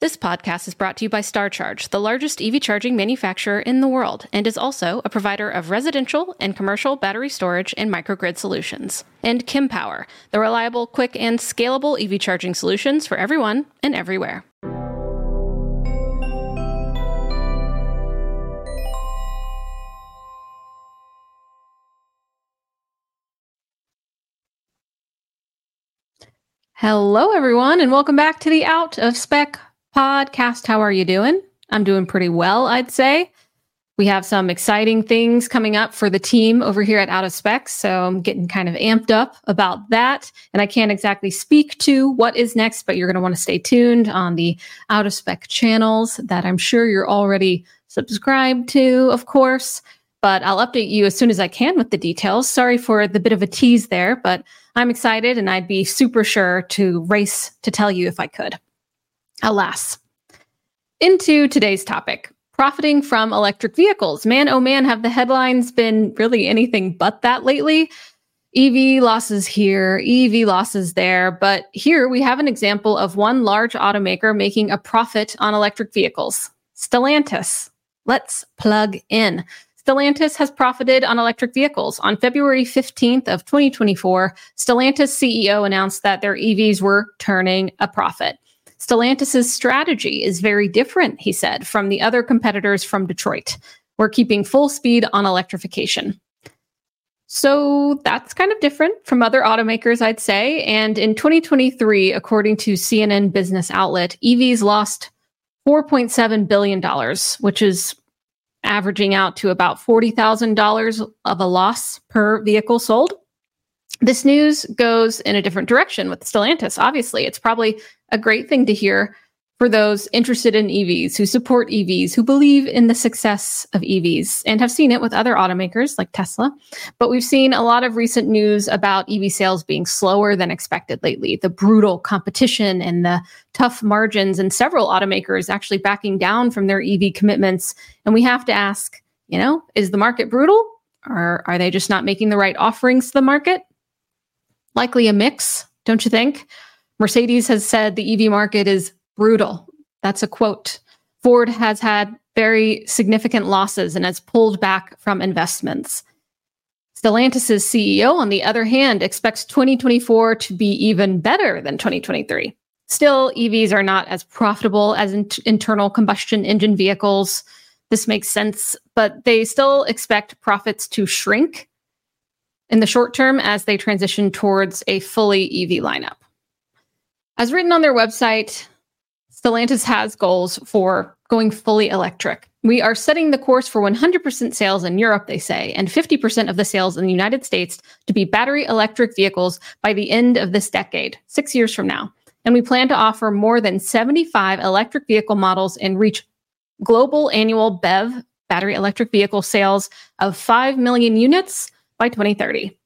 This podcast is brought to you by StarCharge, the largest EV charging manufacturer in the world, and is also a provider of residential and commercial battery storage and microgrid solutions. And Kempower, the reliable, quick, and scalable EV charging solutions for everyone and everywhere. Hello, everyone, and welcome back to the Out of Spec podcast. How are you doing? I'm doing pretty well, I'd say. We have some exciting things coming up for the team over here at Out of Specs, so I'm getting kind of amped up about that. And I can't exactly speak to what is next, but you're going to want to stay tuned on the Out of Spec channels that I'm sure you're already subscribed to, of course. But I'll update you as soon as I can with the details. Sorry for the bit of a tease there, but I'm excited and I'd be super sure to race to tell you if I could. Alas. Into today's topic profiting from electric vehicles. Man, oh man, have the headlines been really anything but that lately? EV losses here, EV losses there. But here we have an example of one large automaker making a profit on electric vehicles Stellantis. Let's plug in. Stellantis has profited on electric vehicles. On February 15th of 2024, Stellantis CEO announced that their EVs were turning a profit. Stellantis' strategy is very different, he said, from the other competitors from Detroit. We're keeping full speed on electrification. So that's kind of different from other automakers, I'd say. And in 2023, according to CNN Business Outlet, EVs lost $4.7 billion, which is averaging out to about $40,000 of a loss per vehicle sold. This news goes in a different direction with Stellantis. Obviously, it's probably a great thing to hear for those interested in EVs, who support EVs, who believe in the success of EVs, and have seen it with other automakers like Tesla. But we've seen a lot of recent news about EV sales being slower than expected lately. The brutal competition and the tough margins, and several automakers actually backing down from their EV commitments. And we have to ask, you know, is the market brutal? Or are they just not making the right offerings to the market? Likely a mix, don't you think? Mercedes has said the EV market is brutal. That's a quote. Ford has had very significant losses and has pulled back from investments. Stellantis' CEO, on the other hand, expects 2024 to be even better than 2023. Still, EVs are not as profitable as in- internal combustion engine vehicles. This makes sense, but they still expect profits to shrink in the short term as they transition towards a fully EV lineup. As written on their website, Stellantis has goals for going fully electric. We are setting the course for 100% sales in Europe, they say, and 50% of the sales in the United States to be battery electric vehicles by the end of this decade, six years from now. And we plan to offer more than 75 electric vehicle models and reach global annual BEV battery electric vehicle sales of 5 million units by 2030.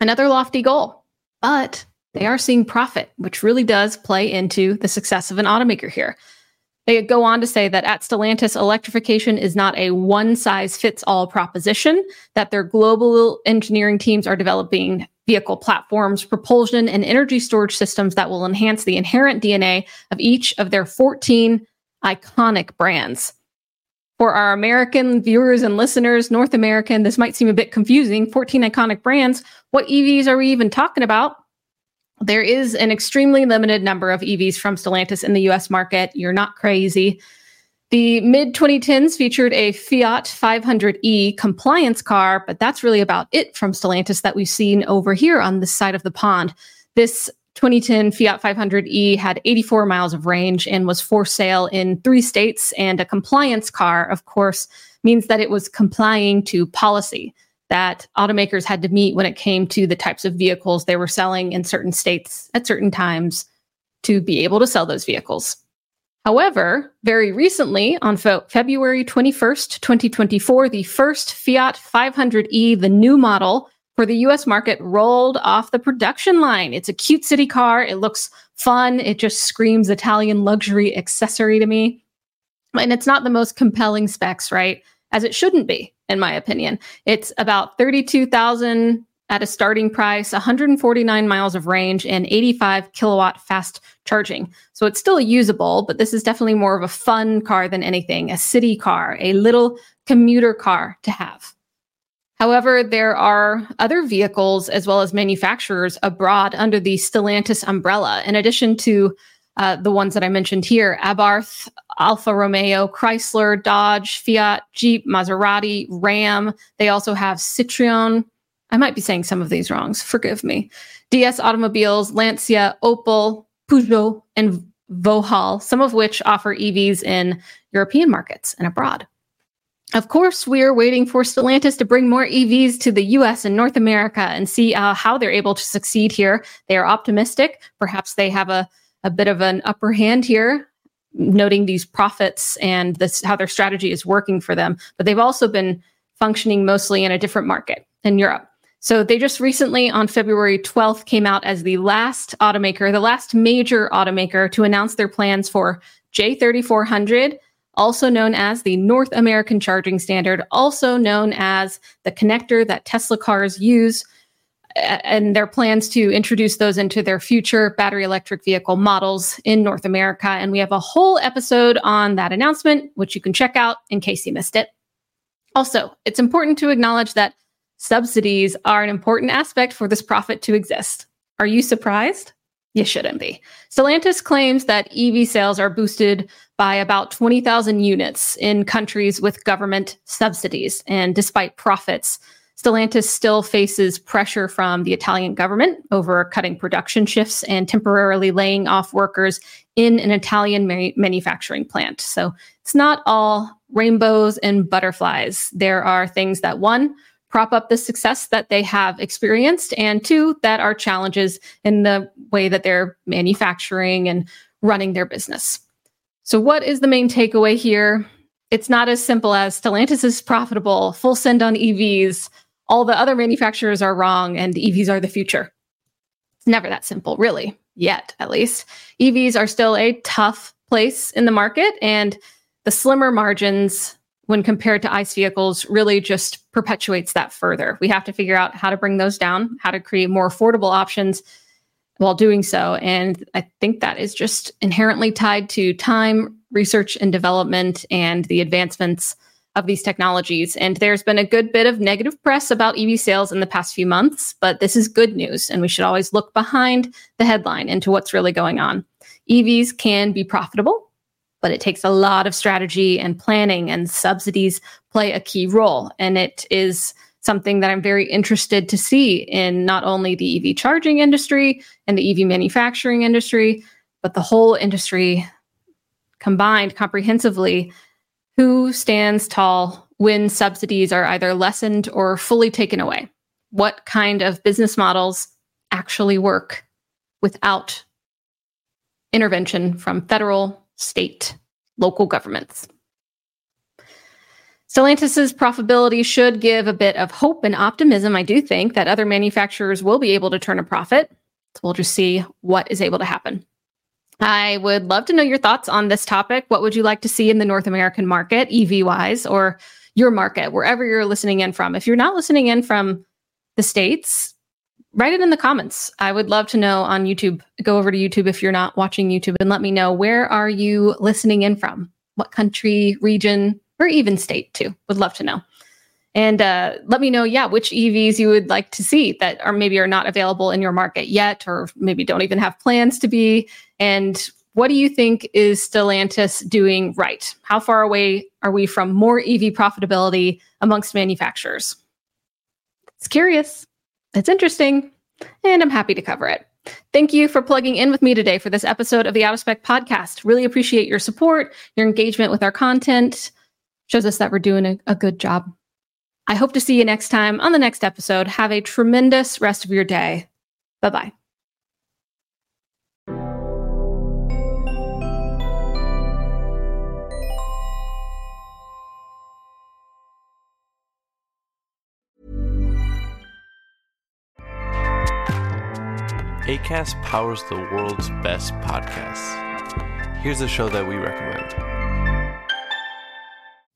Another lofty goal, but they are seeing profit, which really does play into the success of an automaker here. They go on to say that at Stellantis, electrification is not a one size fits all proposition, that their global engineering teams are developing vehicle platforms, propulsion, and energy storage systems that will enhance the inherent DNA of each of their 14 iconic brands. For our American viewers and listeners, North American, this might seem a bit confusing. 14 iconic brands. What EVs are we even talking about? There is an extremely limited number of EVs from Stellantis in the US market. You're not crazy. The mid 2010s featured a Fiat 500e compliance car, but that's really about it from Stellantis that we've seen over here on this side of the pond. This 2010 Fiat 500e had 84 miles of range and was for sale in three states. And a compliance car, of course, means that it was complying to policy that automakers had to meet when it came to the types of vehicles they were selling in certain states at certain times to be able to sell those vehicles. However, very recently, on fe- February 21st, 2024, the first Fiat 500e, the new model for the US market, rolled off the production line. It's a cute city car. It looks fun. It just screams Italian luxury accessory to me. And it's not the most compelling specs, right? As it shouldn't be in my opinion. It's about 32,000 at a starting price, 149 miles of range, and 85 kilowatt fast charging. So it's still usable, but this is definitely more of a fun car than anything, a city car, a little commuter car to have. However, there are other vehicles as well as manufacturers abroad under the Stellantis umbrella. In addition to uh, the ones that I mentioned here Abarth, Alfa Romeo, Chrysler, Dodge, Fiat, Jeep, Maserati, Ram. They also have Citroen. I might be saying some of these wrongs. Forgive me. DS Automobiles, Lancia, Opel, Peugeot, and Vauxhall, some of which offer EVs in European markets and abroad. Of course, we are waiting for Stellantis to bring more EVs to the US and North America and see uh, how they're able to succeed here. They are optimistic. Perhaps they have a a bit of an upper hand here, noting these profits and this how their strategy is working for them. But they've also been functioning mostly in a different market in Europe. So they just recently on February 12th came out as the last automaker, the last major automaker to announce their plans for J3400, also known as the North American Charging Standard, also known as the connector that Tesla cars use and their plans to introduce those into their future battery electric vehicle models in North America. And we have a whole episode on that announcement, which you can check out in case you missed it. Also, it's important to acknowledge that subsidies are an important aspect for this profit to exist. Are you surprised? You shouldn't be. Stellantis claims that EV sales are boosted by about 20,000 units in countries with government subsidies. And despite profits, Stellantis still faces pressure from the Italian government over cutting production shifts and temporarily laying off workers in an Italian ma- manufacturing plant. So it's not all rainbows and butterflies. There are things that, one, prop up the success that they have experienced, and two, that are challenges in the way that they're manufacturing and running their business. So, what is the main takeaway here? It's not as simple as Stellantis is profitable, full send on EVs, all the other manufacturers are wrong and EVs are the future. It's never that simple, really, yet at least. EVs are still a tough place in the market, and the slimmer margins when compared to ICE vehicles really just perpetuates that further. We have to figure out how to bring those down, how to create more affordable options while doing so. And I think that is just inherently tied to time, research and development, and the advancements of these technologies. And there's been a good bit of negative press about EV sales in the past few months, but this is good news. And we should always look behind the headline into what's really going on. EVs can be profitable, but it takes a lot of strategy and planning, and subsidies play a key role. And it is something that I'm very interested to see in not only the EV charging industry and the EV manufacturing industry, but the whole industry combined comprehensively who stands tall when subsidies are either lessened or fully taken away? What kind of business models actually work without intervention from federal, state, local governments? Stellantis's profitability should give a bit of hope and optimism. I do think that other manufacturers will be able to turn a profit. So we'll just see what is able to happen. I would love to know your thoughts on this topic. What would you like to see in the North American market, EV wise, or your market, wherever you're listening in from? If you're not listening in from the States, write it in the comments. I would love to know on YouTube. Go over to YouTube if you're not watching YouTube and let me know where are you listening in from? What country, region, or even state too. Would love to know. And uh, let me know, yeah, which EVs you would like to see that are maybe are not available in your market yet, or maybe don't even have plans to be. And what do you think is Stellantis doing right? How far away are we from more EV profitability amongst manufacturers? It's curious. It's interesting. And I'm happy to cover it. Thank you for plugging in with me today for this episode of the Out of Spec podcast. Really appreciate your support, your engagement with our content. Shows us that we're doing a, a good job. I hope to see you next time on the next episode. Have a tremendous rest of your day. Bye bye. ACAST powers the world's best podcasts. Here's a show that we recommend.